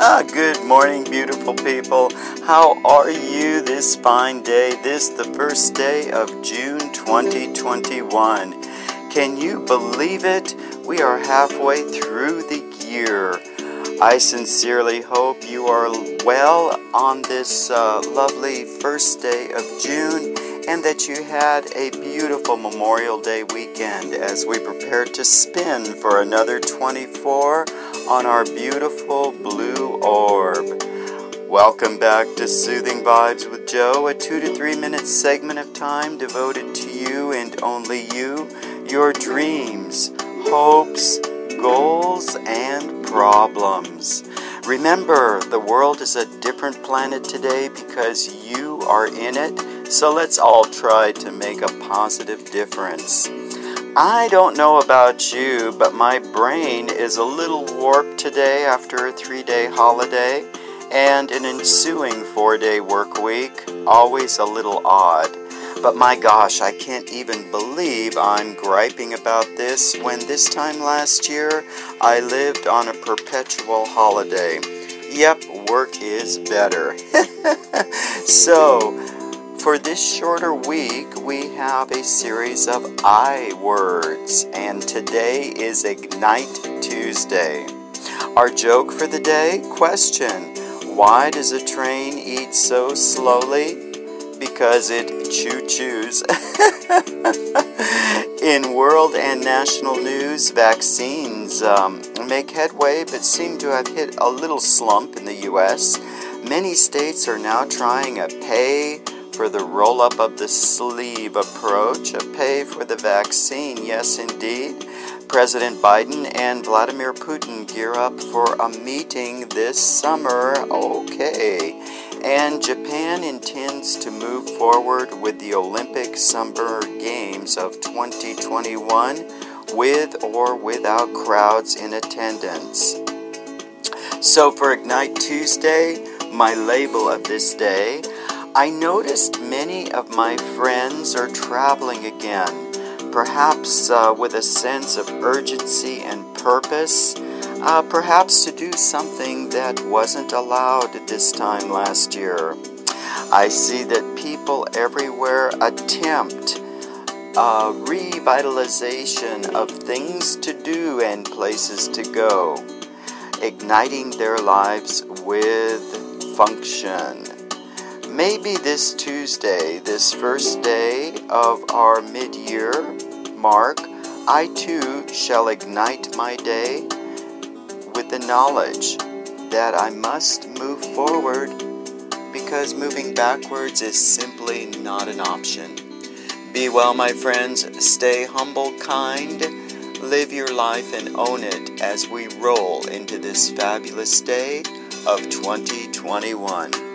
Good morning, beautiful people. How are you this fine day? This the first day of June 2021. Can you believe it? We are halfway through the year. I sincerely hope you are well on this uh, lovely first day of June and that you had a beautiful Memorial Day weekend as we prepare to spin for another 24 on our beautiful blue orb. Welcome back to Soothing Vibes with Joe, a two to three minute segment of time devoted to you and only you, your dreams, hopes, goals, and problems. Remember, the world is a different planet today because you are in it so let's all try to make a positive difference. I don't know about you, but my brain is a little warped today after a three day holiday and an ensuing four day work week. Always a little odd. But my gosh, I can't even believe I'm griping about this when this time last year I lived on a perpetual holiday. Yep, work is better. so, for this shorter week, we have a series of I words, and today is Ignite Tuesday. Our joke for the day question Why does a train eat so slowly? Because it choo choos. In world and national news, vaccines um, make headway but seem to have hit a little slump in the U.S. Many states are now trying a pay for the roll up of the sleeve approach, a pay for the vaccine, yes, indeed. President Biden and Vladimir Putin gear up for a meeting this summer. Okay. And Japan intends to move forward with the Olympic Summer Games of 2021 with or without crowds in attendance. So, for Ignite Tuesday, my label of this day, I noticed many of my friends are traveling again, perhaps uh, with a sense of urgency and purpose, uh, perhaps to do something that wasn't allowed this time last year. I see that people everywhere attempt a revitalization of things to do and places to go, igniting their lives with function. Maybe this Tuesday, this first day of our mid year mark, I too shall ignite my day with the knowledge that I must move forward because moving backwards is simply not an option. Be well, my friends. Stay humble, kind. Live your life and own it as we roll into this fabulous day of 2021.